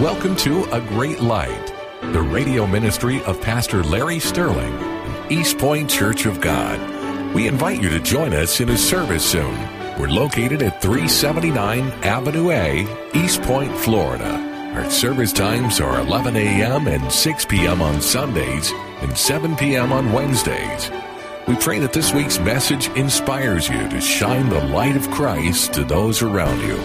Welcome to A Great Light, the radio ministry of Pastor Larry Sterling, East Point Church of God. We invite you to join us in a service soon. We're located at 379 Avenue A, East Point, Florida. Our service times are 11 a.m. and 6 p.m. on Sundays and 7 p.m. on Wednesdays. We pray that this week's message inspires you to shine the light of Christ to those around you.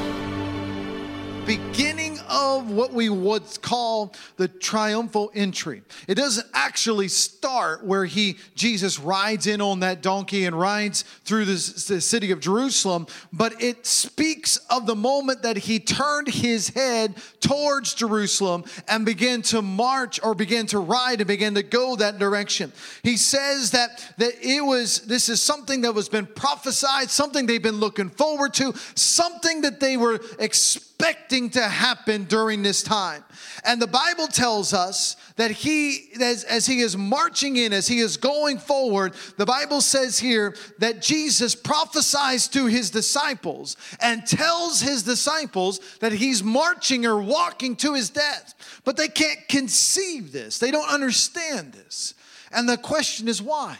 Beginning of what we would call the triumphal entry. It doesn't actually start where he Jesus rides in on that donkey and rides through the city of Jerusalem, but it speaks of the moment that he turned his head towards Jerusalem and began to march or began to ride and began to go that direction. He says that that it was this is something that was been prophesied, something they've been looking forward to, something that they were expecting expecting to happen during this time. And the Bible tells us that he, as, as he is marching in, as he is going forward, the Bible says here that Jesus prophesies to his disciples and tells his disciples that he's marching or walking to his death. But they can't conceive this, they don't understand this. And the question is why?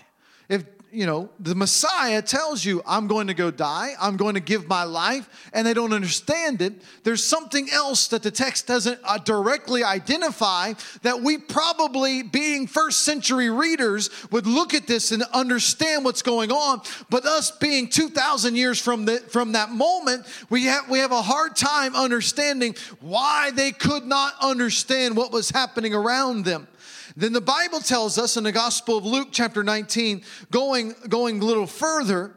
If you know, the Messiah tells you, I'm going to go die, I'm going to give my life, and they don't understand it. There's something else that the text doesn't uh, directly identify that we probably, being first century readers, would look at this and understand what's going on. But us being 2,000 years from, the, from that moment, we have, we have a hard time understanding why they could not understand what was happening around them. Then the Bible tells us in the Gospel of Luke, chapter 19, going, going a little further,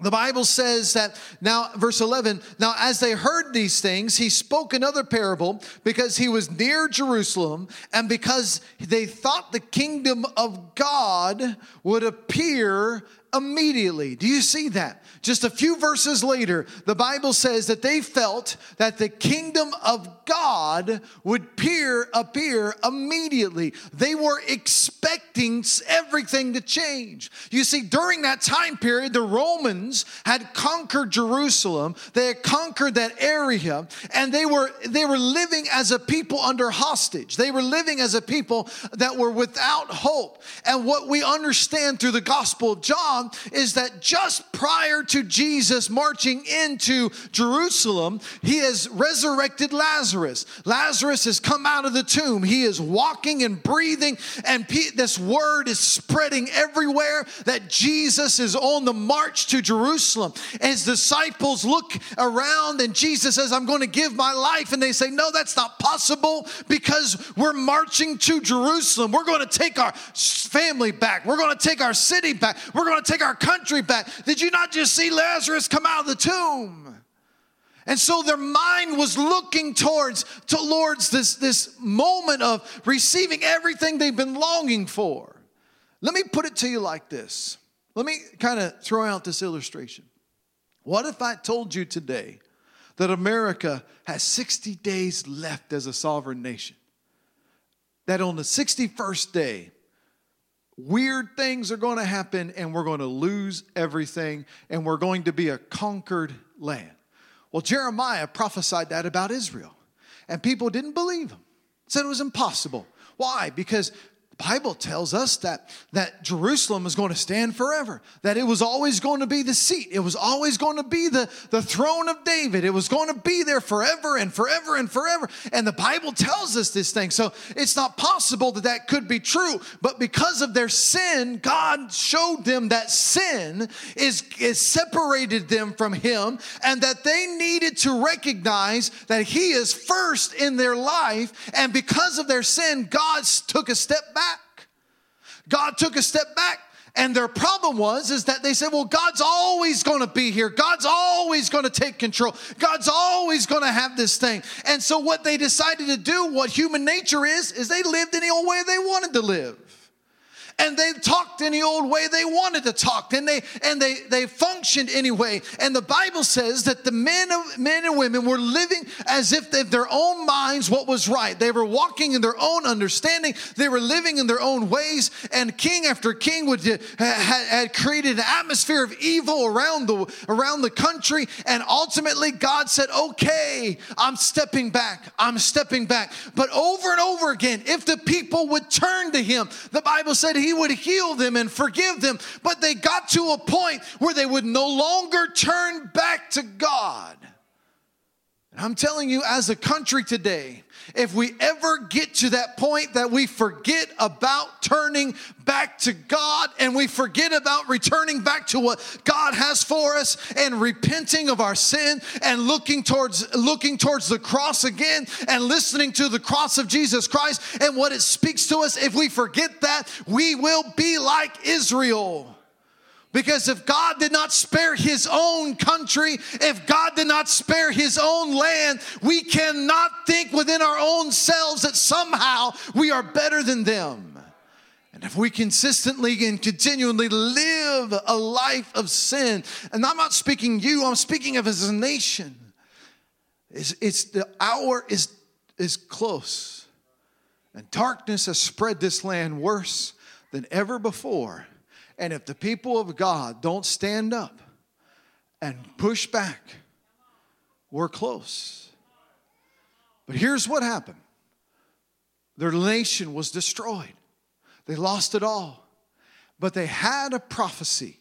the Bible says that now, verse 11, now as they heard these things, he spoke another parable because he was near Jerusalem and because they thought the kingdom of God would appear immediately. Do you see that? Just a few verses later, the Bible says that they felt that the kingdom of God would appear, appear immediately. They were expecting everything to change. You see, during that time period, the Romans had conquered Jerusalem. They had conquered that area, and they were they were living as a people under hostage. They were living as a people that were without hope. And what we understand through the Gospel of John is that just prior to Jesus marching into Jerusalem, he has resurrected Lazarus. Lazarus has come out of the tomb. He is walking and breathing, and this word is spreading everywhere that Jesus is on the march to Jerusalem. His disciples look around, and Jesus says, I'm going to give my life. And they say, No, that's not possible because we're marching to Jerusalem. We're going to take our family back. We're going to take our city back. We're going to take our country back. Did you not just see Lazarus come out of the tomb? And so their mind was looking towards towards this, this moment of receiving everything they've been longing for. Let me put it to you like this. Let me kind of throw out this illustration. What if I told you today that America has 60 days left as a sovereign nation? That on the 61st day, weird things are going to happen and we're going to lose everything and we're going to be a conquered land. Well, Jeremiah prophesied that about Israel, and people didn't believe him, said it was impossible. Why? Because Bible tells us that, that Jerusalem is going to stand forever, that it was always going to be the seat, it was always going to be the, the throne of David, it was going to be there forever and forever and forever. And the Bible tells us this thing. So it's not possible that that could be true, but because of their sin, God showed them that sin is, is separated them from Him and that they needed to recognize that He is first in their life. And because of their sin, God took a step back God took a step back and their problem was is that they said, well, God's always going to be here. God's always going to take control. God's always going to have this thing. And so what they decided to do, what human nature is, is they lived any old way they wanted to live. And they talked any old way they wanted to talk and they and they they functioned anyway. And the bible says that the men of men and women were living as if they, their own minds what was right. They were walking in their own understanding. They were living in their own ways. And king after king would uh, had, had created an atmosphere of evil around the around the country. And ultimately god said okay i'm stepping back. I'm stepping back. But over and over again if the people would turn to him the bible said he would heal them and forgive them. But they got to a point where they would no longer turn back to god. And i'm telling you as a country today if we ever get to that point that we forget about turning back to God and we forget about returning back to what God has for us and repenting of our sin and looking towards looking towards the cross again and listening to the cross of Jesus Christ and what it speaks to us if we forget that we will be like Israel because if God did not spare his own country, if God did not spare his own land, we cannot think within our own selves that somehow we are better than them. And if we consistently and continually live a life of sin, and I'm not speaking you, I'm speaking of as a nation, it's, it's the hour is, is close. And darkness has spread this land worse than ever before. And if the people of God don't stand up and push back, we're close. But here's what happened their nation was destroyed, they lost it all. But they had a prophecy,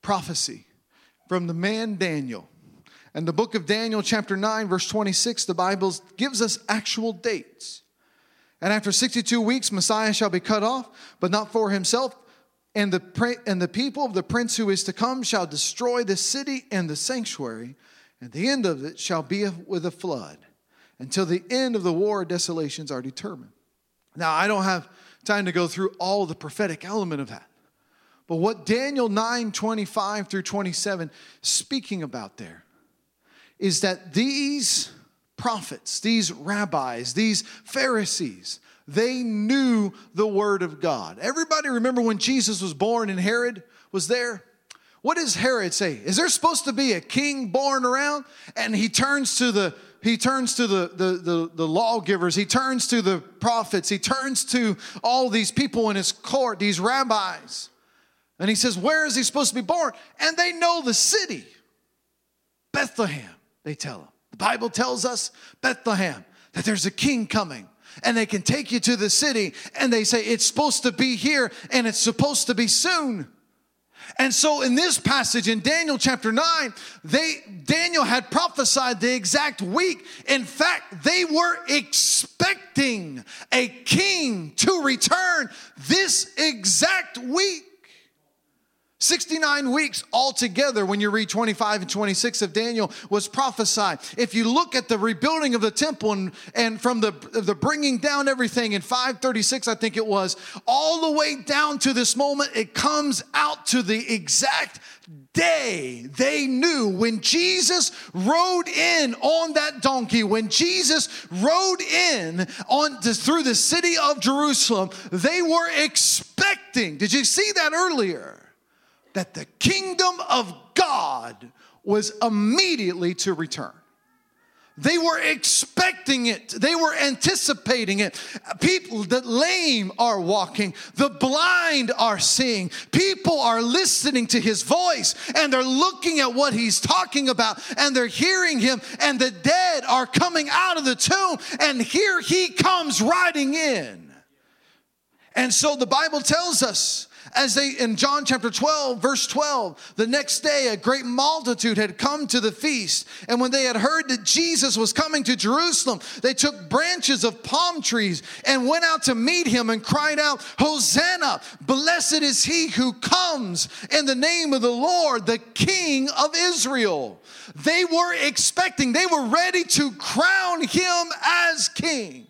prophecy from the man Daniel. And the book of Daniel, chapter 9, verse 26, the Bible gives us actual dates. And after 62 weeks, Messiah shall be cut off, but not for himself. And the, and the people of the prince who is to come shall destroy the city and the sanctuary, and the end of it shall be with a flood, until the end of the war desolations are determined. Now, I don't have time to go through all the prophetic element of that. But what Daniel 9 25 through 27 speaking about there is that these prophets, these rabbis, these Pharisees, they knew the word of God. Everybody remember when Jesus was born and Herod was there? What does Herod say? Is there supposed to be a king born around? And he turns to the he turns to the, the, the, the, lawgivers, he turns to the prophets, he turns to all these people in his court, these rabbis. And he says, Where is he supposed to be born? And they know the city. Bethlehem, they tell him. The Bible tells us Bethlehem, that there's a king coming and they can take you to the city and they say it's supposed to be here and it's supposed to be soon. And so in this passage in Daniel chapter 9, they Daniel had prophesied the exact week. In fact, they were expecting a king to return this exact week. 69 weeks altogether when you read 25 and 26 of Daniel was prophesied. If you look at the rebuilding of the temple and, and from the, the bringing down everything in 536, I think it was, all the way down to this moment, it comes out to the exact day they knew when Jesus rode in on that donkey, when Jesus rode in on the, through the city of Jerusalem, they were expecting. Did you see that earlier? That the kingdom of God was immediately to return. They were expecting it. They were anticipating it. People, the lame are walking. The blind are seeing. People are listening to his voice and they're looking at what he's talking about and they're hearing him. And the dead are coming out of the tomb. And here he comes riding in. And so the Bible tells us as they in John chapter 12, verse 12, the next day a great multitude had come to the feast. And when they had heard that Jesus was coming to Jerusalem, they took branches of palm trees and went out to meet him and cried out, Hosanna! Blessed is he who comes in the name of the Lord, the King of Israel. They were expecting, they were ready to crown him as king.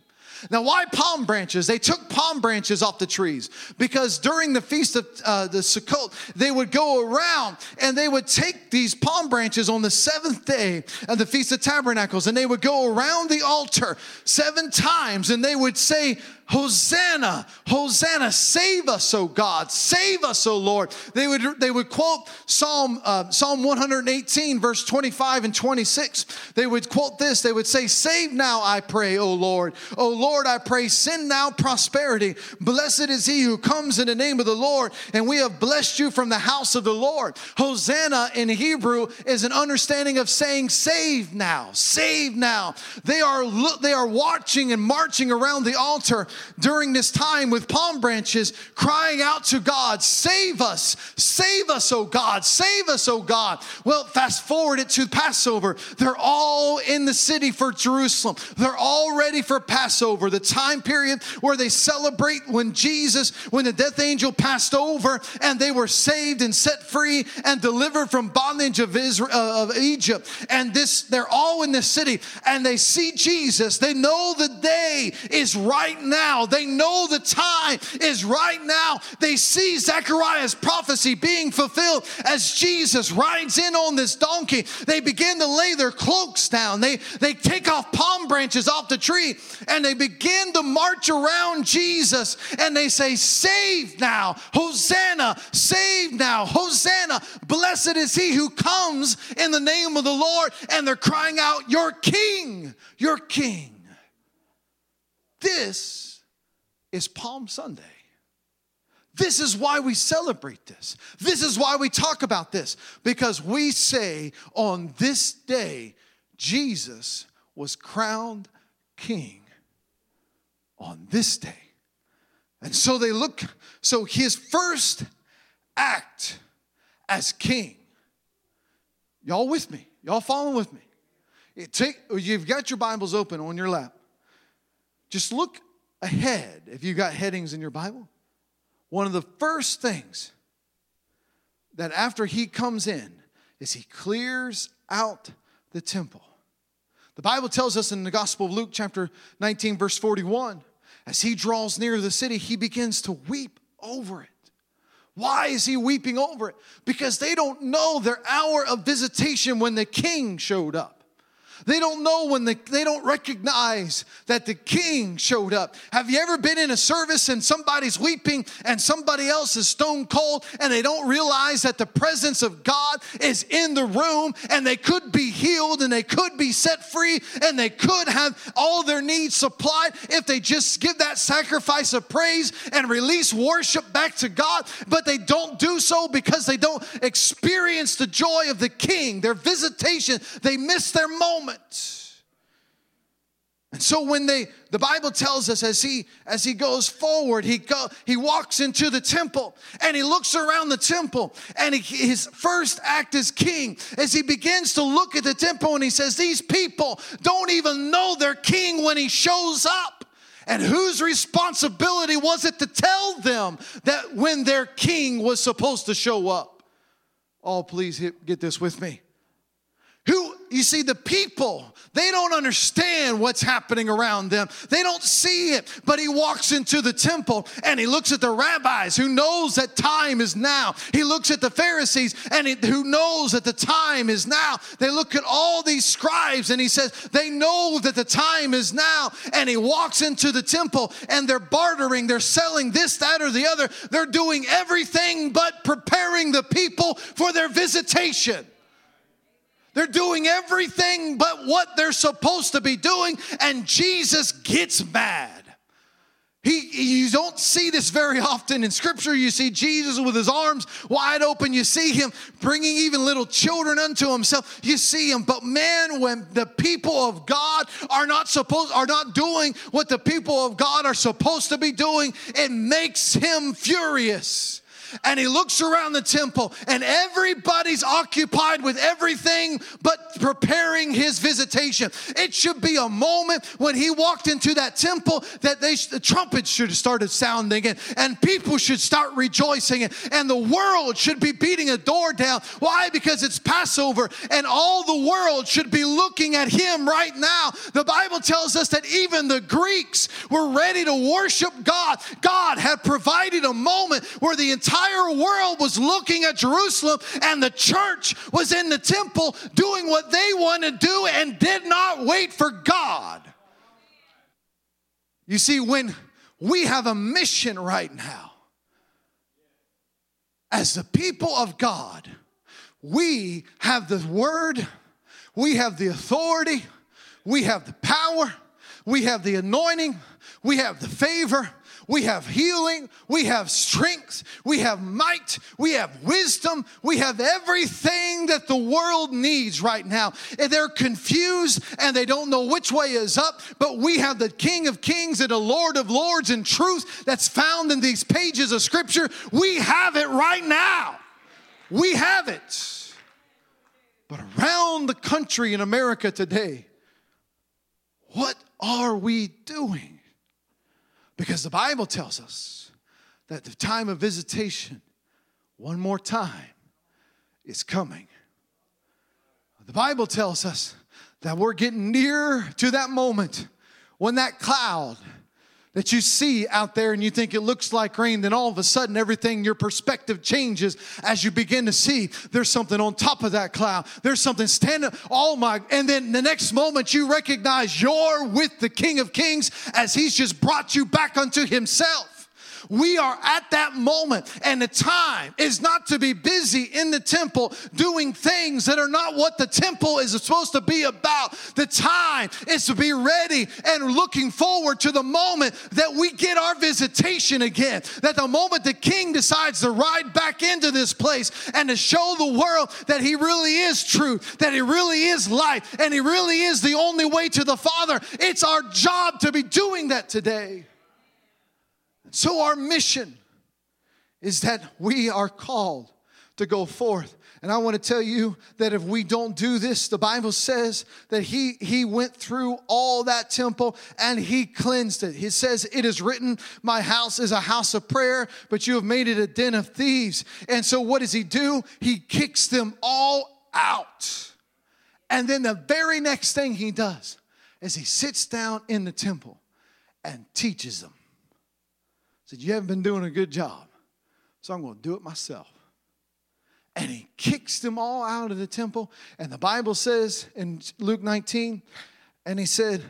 Now, why palm branches? They took palm branches off the trees because during the feast of uh, the Sukkot, they would go around and they would take these palm branches on the seventh day of the Feast of Tabernacles and they would go around the altar seven times and they would say, Hosanna, Hosanna, save us, O God, save us, O Lord. They would, they would quote Psalm, uh, Psalm 118, verse 25 and 26. They would quote this, they would say, Save now, I pray, O Lord. O Lord, I pray, send now prosperity. Blessed is he who comes in the name of the Lord, and we have blessed you from the house of the Lord. Hosanna in Hebrew is an understanding of saying, Save now, save now. They are, they are watching and marching around the altar during this time with palm branches, crying out to God, Save us, save us, oh God, save us, oh God. Well, fast forward it to Passover. They're all in the city for Jerusalem. They're all ready for Passover, the time period where they celebrate when Jesus, when the death angel passed over and they were saved and set free and delivered from bondage of Israel uh, of Egypt. And this, they're all in the city and they see Jesus. They know the day is right now now. They know the time is right now. They see Zechariah's prophecy being fulfilled as Jesus rides in on this donkey. They begin to lay their cloaks down. They, they take off palm branches off the tree and they begin to march around Jesus and they say, Save now, Hosanna, save now, Hosanna. Blessed is he who comes in the name of the Lord. And they're crying out, Your King, your King. This is Palm Sunday. This is why we celebrate this. This is why we talk about this, because we say on this day, Jesus was crowned king on this day. And so they look, so his first act as king, y'all with me? Y'all following with me? It take, you've got your Bibles open on your lap. Just look ahead, if you got headings in your Bible, one of the first things that after he comes in is he clears out the temple. The Bible tells us in the Gospel of Luke, chapter 19, verse 41, as he draws near the city, he begins to weep over it. Why is he weeping over it? Because they don't know their hour of visitation when the king showed up. They don't know when the, they don't recognize that the king showed up. Have you ever been in a service and somebody's weeping and somebody else is stone cold and they don't realize that the presence of God is in the room and they could be healed and they could be set free and they could have all their needs supplied if they just give that sacrifice of praise and release worship back to God, but they don't do so because they don't experience the joy of the king, their visitation. They miss their moment moment. And so when they the Bible tells us as he as he goes forward, he go he walks into the temple and he looks around the temple and he, his first act as king as he begins to look at the temple and he says these people don't even know their king when he shows up. And whose responsibility was it to tell them that when their king was supposed to show up? Oh, please get this with me. Who, you see, the people, they don't understand what's happening around them. They don't see it. But he walks into the temple and he looks at the rabbis who knows that time is now. He looks at the Pharisees and he, who knows that the time is now. They look at all these scribes and he says, they know that the time is now. And he walks into the temple and they're bartering, they're selling this, that, or the other. They're doing everything but preparing the people for their visitation. They're doing everything but what they're supposed to be doing, and Jesus gets mad. He, you don't see this very often in scripture. You see Jesus with his arms wide open. You see him bringing even little children unto himself. You see him. But man, when the people of God are not supposed, are not doing what the people of God are supposed to be doing, it makes him furious and he looks around the temple, and everybody's occupied with everything but preparing his visitation. It should be a moment when he walked into that temple that they, the trumpets should have started sounding, and, and people should start rejoicing, and, and the world should be beating a door down. Why? Because it's Passover, and all the world should be looking at him right now. The Bible tells us that even the Greeks were ready to worship God. God had provided a moment where the entire entire world was looking at Jerusalem, and the church was in the temple doing what they wanted to do and did not wait for God. You see, when we have a mission right now. As the people of God, we have the word, we have the authority, we have the power, we have the anointing, we have the favor, we have healing, we have strength, we have might, we have wisdom, we have everything that the world needs right now. And they're confused and they don't know which way is up, but we have the King of Kings and the Lord of Lords in truth that's found in these pages of Scripture. We have it right now. We have it. But around the country in America today, what are we doing? Because the Bible tells us that the time of visitation, one more time, is coming. The Bible tells us that we're getting near to that moment when that cloud that you see out there and you think it looks like rain, then all of a sudden everything, your perspective changes as you begin to see there's something on top of that cloud. There's something standing, oh my, and then the next moment you recognize you're with the King of Kings as he's just brought you back unto himself. We are at that moment, and the time is not to be busy in the temple doing things that are not what the temple is supposed to be about. The time is to be ready and looking forward to the moment that we get our visitation again. That the moment the king decides to ride back into this place and to show the world that he really is truth, that he really is life, and he really is the only way to the Father. It's our job to be doing that today. So, our mission is that we are called to go forth. And I want to tell you that if we don't do this, the Bible says that he, he went through all that temple and he cleansed it. He says, It is written, My house is a house of prayer, but you have made it a den of thieves. And so, what does he do? He kicks them all out. And then the very next thing he does is he sits down in the temple and teaches them said, You haven't been doing a good job, so I'm going to do it myself. And he kicks them all out of the temple. And the Bible says in Luke 19, and he said,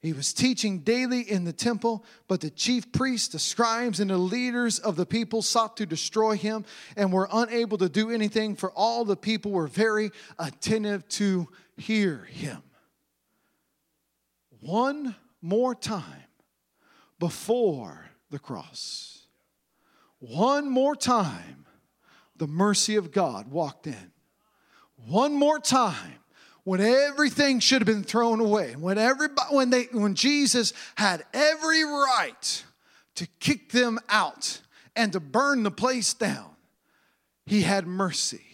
he was teaching daily in the temple, but the chief priests, the scribes, and the leaders of the people sought to destroy him and were unable to do anything, for all the people were very attentive to hear him. One more time before the cross. One more time, the mercy of God walked in. One more time, when everything should have been thrown away, when everybody, when they, when Jesus had every right to kick them out and to burn the place down, he had mercy.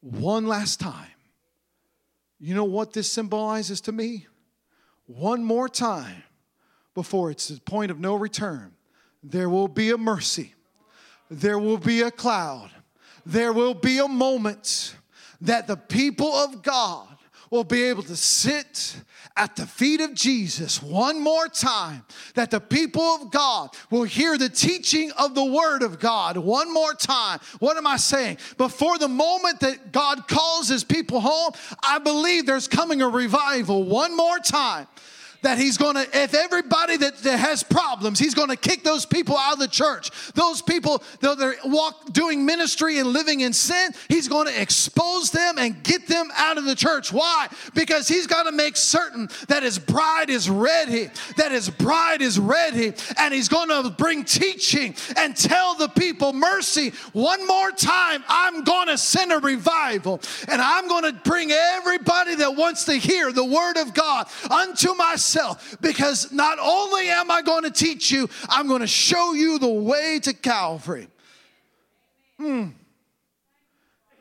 One last time. You know what this symbolizes to me? One more time before. It's the point of no return, there will be a mercy, there will be a cloud, there will be a moment that the people of God will be able to sit at the feet of Jesus one more time, that the people of God will hear the teaching of the Word of God one more time. What am I saying? Before the moment that God calls His people home, I believe there's coming a revival one more time that he's going to, if everybody that, that, has problems, he's going to kick those people out of the church. Those people that are walk, doing ministry and living in sin, he's going to expose them and get them out of the church. Why? Because he's got to make certain that his bride is ready, that his bride is ready, and he's going to bring teaching and tell the people, mercy, one more time, I'm going to send a revival, and I'm going to bring everybody that wants to hear the word of God unto myself myself because not only am I going to teach you, I'm going to show you the way to Calvary. Hmm.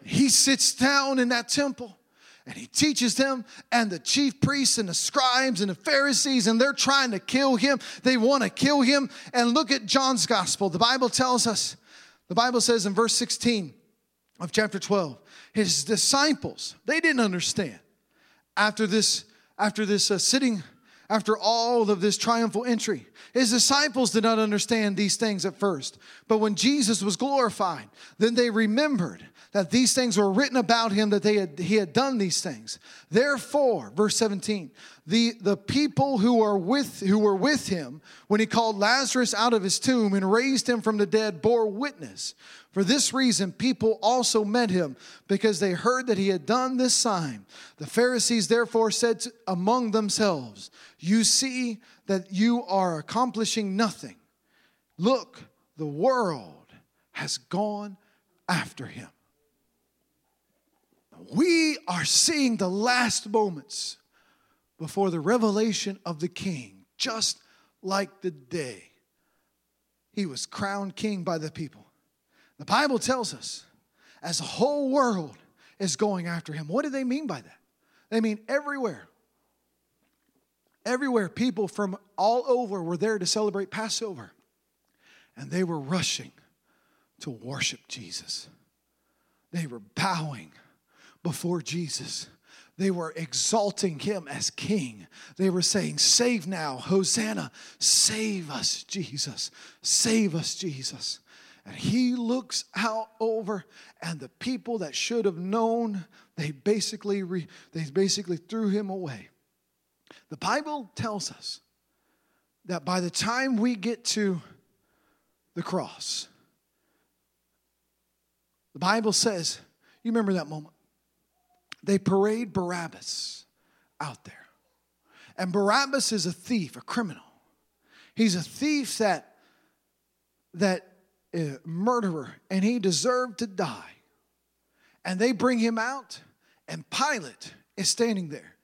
He sits down in that temple and he teaches them and the chief priests and the scribes and the pharisees and they're trying to kill him they want to kill him and look at john's gospel the bible tells us the bible says in verse 16 of chapter 12 his disciples they didn't understand after this after this uh, sitting after all of this triumphal entry. His disciples did not understand these things at first, but when Jesus was glorified, then they remembered that these things were written about him that they had, he had done these things. Therefore, verse 17, the, the people who are with who were with him when he called Lazarus out of his tomb and raised him from the dead bore witness. For this reason, people also met him because they heard that he had done this sign. The Pharisees therefore said to, among themselves, You see that you are accomplishing nothing. Look, the world has gone after him. We are seeing the last moments before the revelation of the king, just like the day he was crowned king by the people. The Bible tells us as the whole world is going after him. What do they mean by that? They mean everywhere. Everywhere, people from all over were there to celebrate Passover, and they were rushing to worship Jesus. They were bowing before Jesus. They were exalting him as king. They were saying, Save now, Hosanna, save us, Jesus, save us, Jesus. And he looks out over, and the people that should have known, they basically, re, they basically threw him away. The Bible tells us that by the time we get to the cross, the Bible says, you remember that moment? They parade Barabbas out there. And Barabbas is a thief, a criminal. He's a thief that that uh, murderer and he deserved to die. And they bring him out and Pilate is standing there.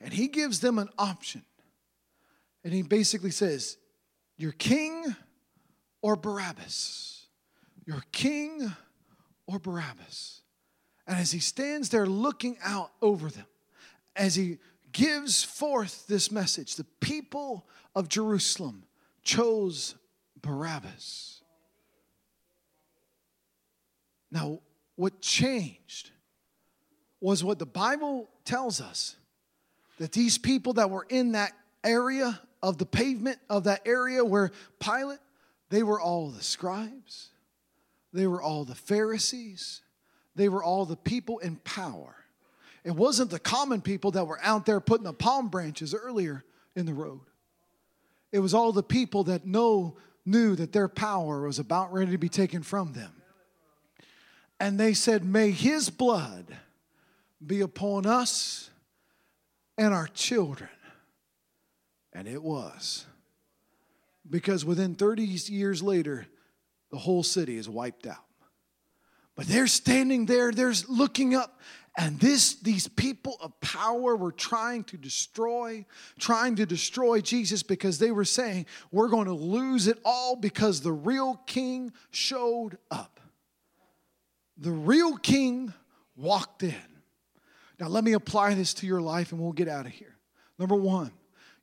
And he gives them an option. And he basically says, "You're king or Barabbas. You're king or Barabbas." And as he stands there looking out over them, as he gives forth this message, the people of Jerusalem chose Barabbas. Now, what changed was what the Bible tells us that these people that were in that area of the pavement of that area where Pilate, they were all the scribes, they were all the Pharisees, they were all the people in power. It wasn't the common people that were out there putting the palm branches earlier in the road. It was all the people that know knew that their power was about ready to be taken from them. And they said, May his blood be upon us and our children. And it was. Because within 30 years later, the whole city is wiped out. But they're standing there, they're looking up, and this these people of power were trying to destroy, trying to destroy Jesus because they were saying, We're going to lose it all because the real king showed up. The real king walked in. Now, let me apply this to your life and we'll get out of here. Number one,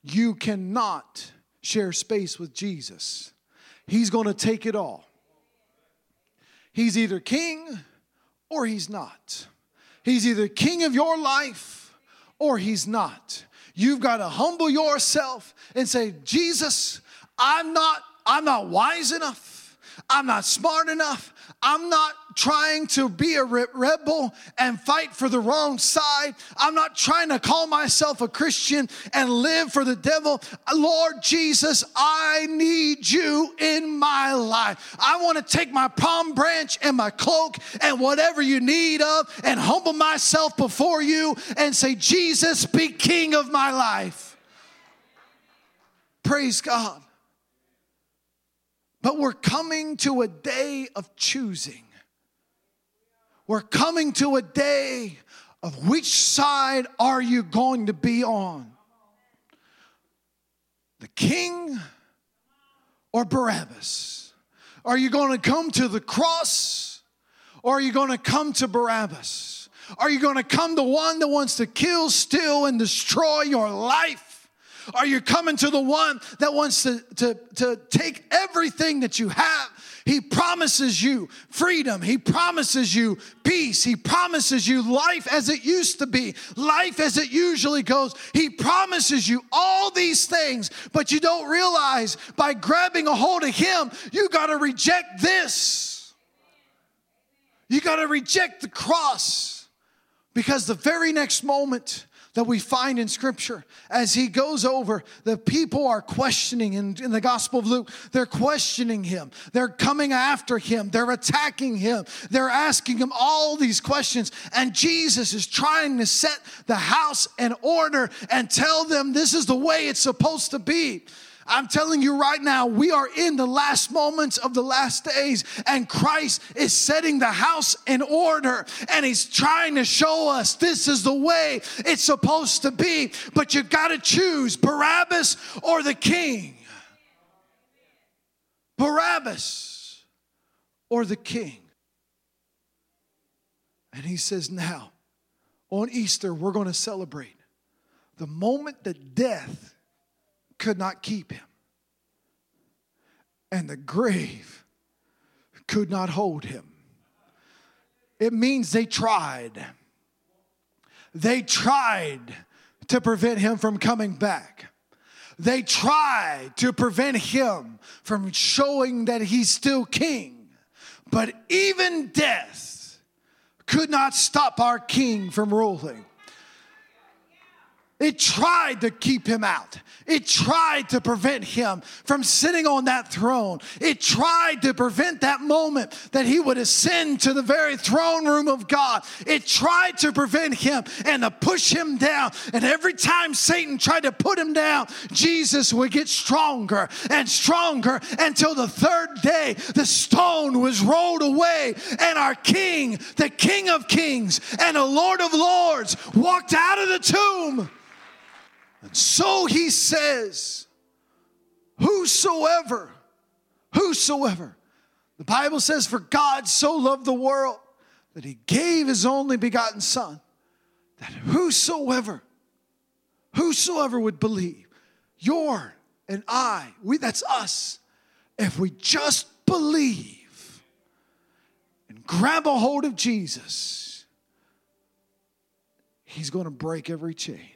you cannot share space with Jesus, He's going to take it all. He's either king or he's not. He's either king of your life or he's not. You've got to humble yourself and say, Jesus, I'm not, I'm not wise enough. I'm not smart enough. I'm not trying to be a rebel and fight for the wrong side. I'm not trying to call myself a Christian and live for the devil. Lord Jesus, I need you in my life. I want to take my palm branch and my cloak and whatever you need of and humble myself before you and say, Jesus, be king of my life. Praise God. But we're coming to a day of choosing. We're coming to a day of which side are you going to be on? The king or Barabbas? Are you going to come to the cross or are you going to come to Barabbas? Are you going to come to one that wants to kill, steal, and destroy your life? Are you coming to the one that wants to, to, to take everything that you have? He promises you freedom. He promises you peace. He promises you life as it used to be, life as it usually goes. He promises you all these things, but you don't realize by grabbing a hold of Him, you got to reject this. You got to reject the cross because the very next moment, that we find in scripture as he goes over the people are questioning in, in, the gospel of luke. They're questioning him. They're coming after him. They're attacking him. They're asking him all these questions. And jesus is trying to set the house in order and tell them this is the way it's supposed to be I'm telling you right now, we are in the last moments of the last days, and Christ is setting the house in order, and He's trying to show us this is the way it's supposed to be. But you got to choose Barabbas or the king. Barabbas or the king. And He says, now, on Easter, we're going to celebrate the moment that death could not keep him, and the grave could not hold him. It means they tried. They tried to prevent him from coming back. They tried to prevent him from showing that he's still king. But even death could not stop our king from ruling. It tried to keep him out. It tried to prevent him from sitting on that throne. It tried to prevent that moment that he would ascend to the very throne room of God. It tried to prevent him and to push him down. And every time Satan tried to put him down, Jesus would get stronger and stronger until the third day the stone was rolled away and our King, the King of Kings and the Lord of Lords, walked out of the tomb. And so he says, Whosoever, whosoever. The Bible says, For God so loved the world that he gave his only begotten Son, that whosoever, whosoever would believe, your and I, we, that's us, if we just believe and grab a hold of Jesus, he's going to break every chain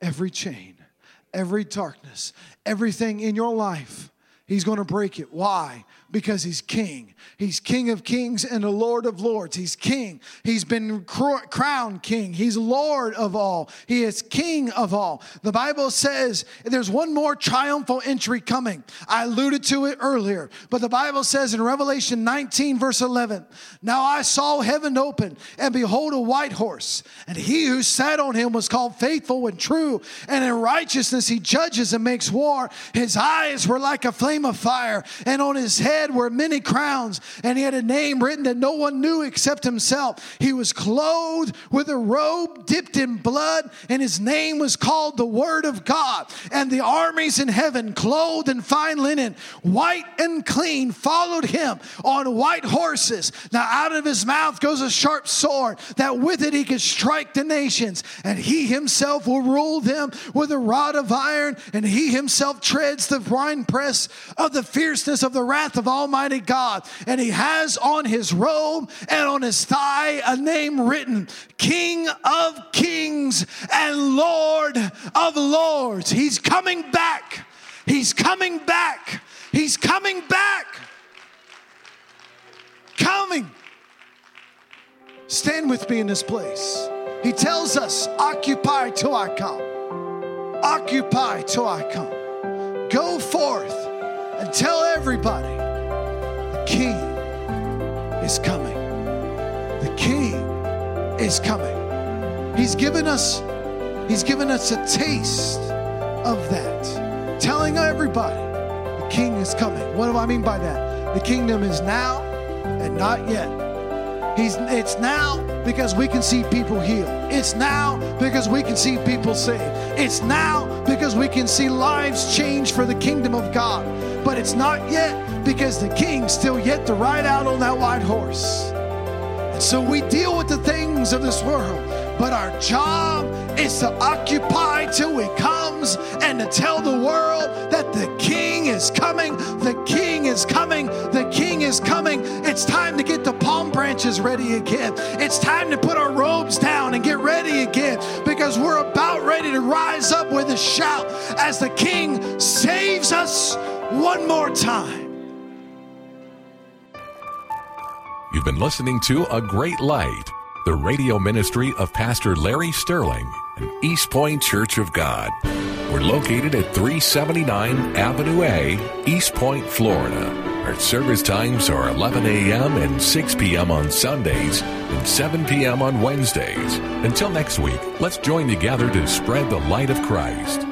every chain, every darkness, everything in your life. He's going to break it. Why? Because he's king. He's king of kings and the lord of lords. He's king. He's been crowned king. He's lord of all. He is king of all. The Bible says there's one more triumphal entry coming. I alluded to it earlier, but the Bible says in Revelation 19, verse 11, Now I saw heaven open, and behold, a white horse, and he who sat on him was called faithful and true, and in righteousness he judges and makes war. His eyes were like a flame of fire, and on his head head were many crowns, and he had a name written that no one knew except himself. He was clothed with a robe dipped in blood, and his name was called the Word of God. And the armies in heaven, clothed in fine linen, white and clean, followed him on white horses. Now, out of his mouth goes a sharp sword, that with it he could strike the nations, and he himself will rule them with a rod of iron, and he himself treads the winepress of the fierceness of the wrath of of Almighty God. And he has on his robe and on his thigh a name written King of Kings and Lord of Lords. He's coming back. He's coming back. He's coming back. Coming. Stand with me in this place. He tells us, Occupy till I come. Occupy till I come. Go forth and tell everybody King is coming. The King is coming. He's given us He's given us a taste of that. Telling everybody the King is coming. What do I mean by that? The kingdom is now and not yet. He's, it's now because we can see people healed. It's now because we can see people saved. It's now because we can see lives change for the kingdom of God. But it's not yet because the king's still yet to ride out on that white horse. And so we deal with the things of this world, but our job is to occupy till he comes and to tell the world that the king is coming, the king is coming, the king is coming. It's time to get the branches ready again. It's time to put our robes down and get ready again because we're about ready to rise up with a shout as the king saves us one more time. You've been listening to A Great Light. the radio ministry of Pastor Larry Sterling and East Point Church of God. We're located at 379 Avenue A, East Point, Florida. Our service times are 11 a.m. and 6 p.m. on Sundays and 7 p.m. on Wednesdays. Until next week, let's join together to spread the light of Christ.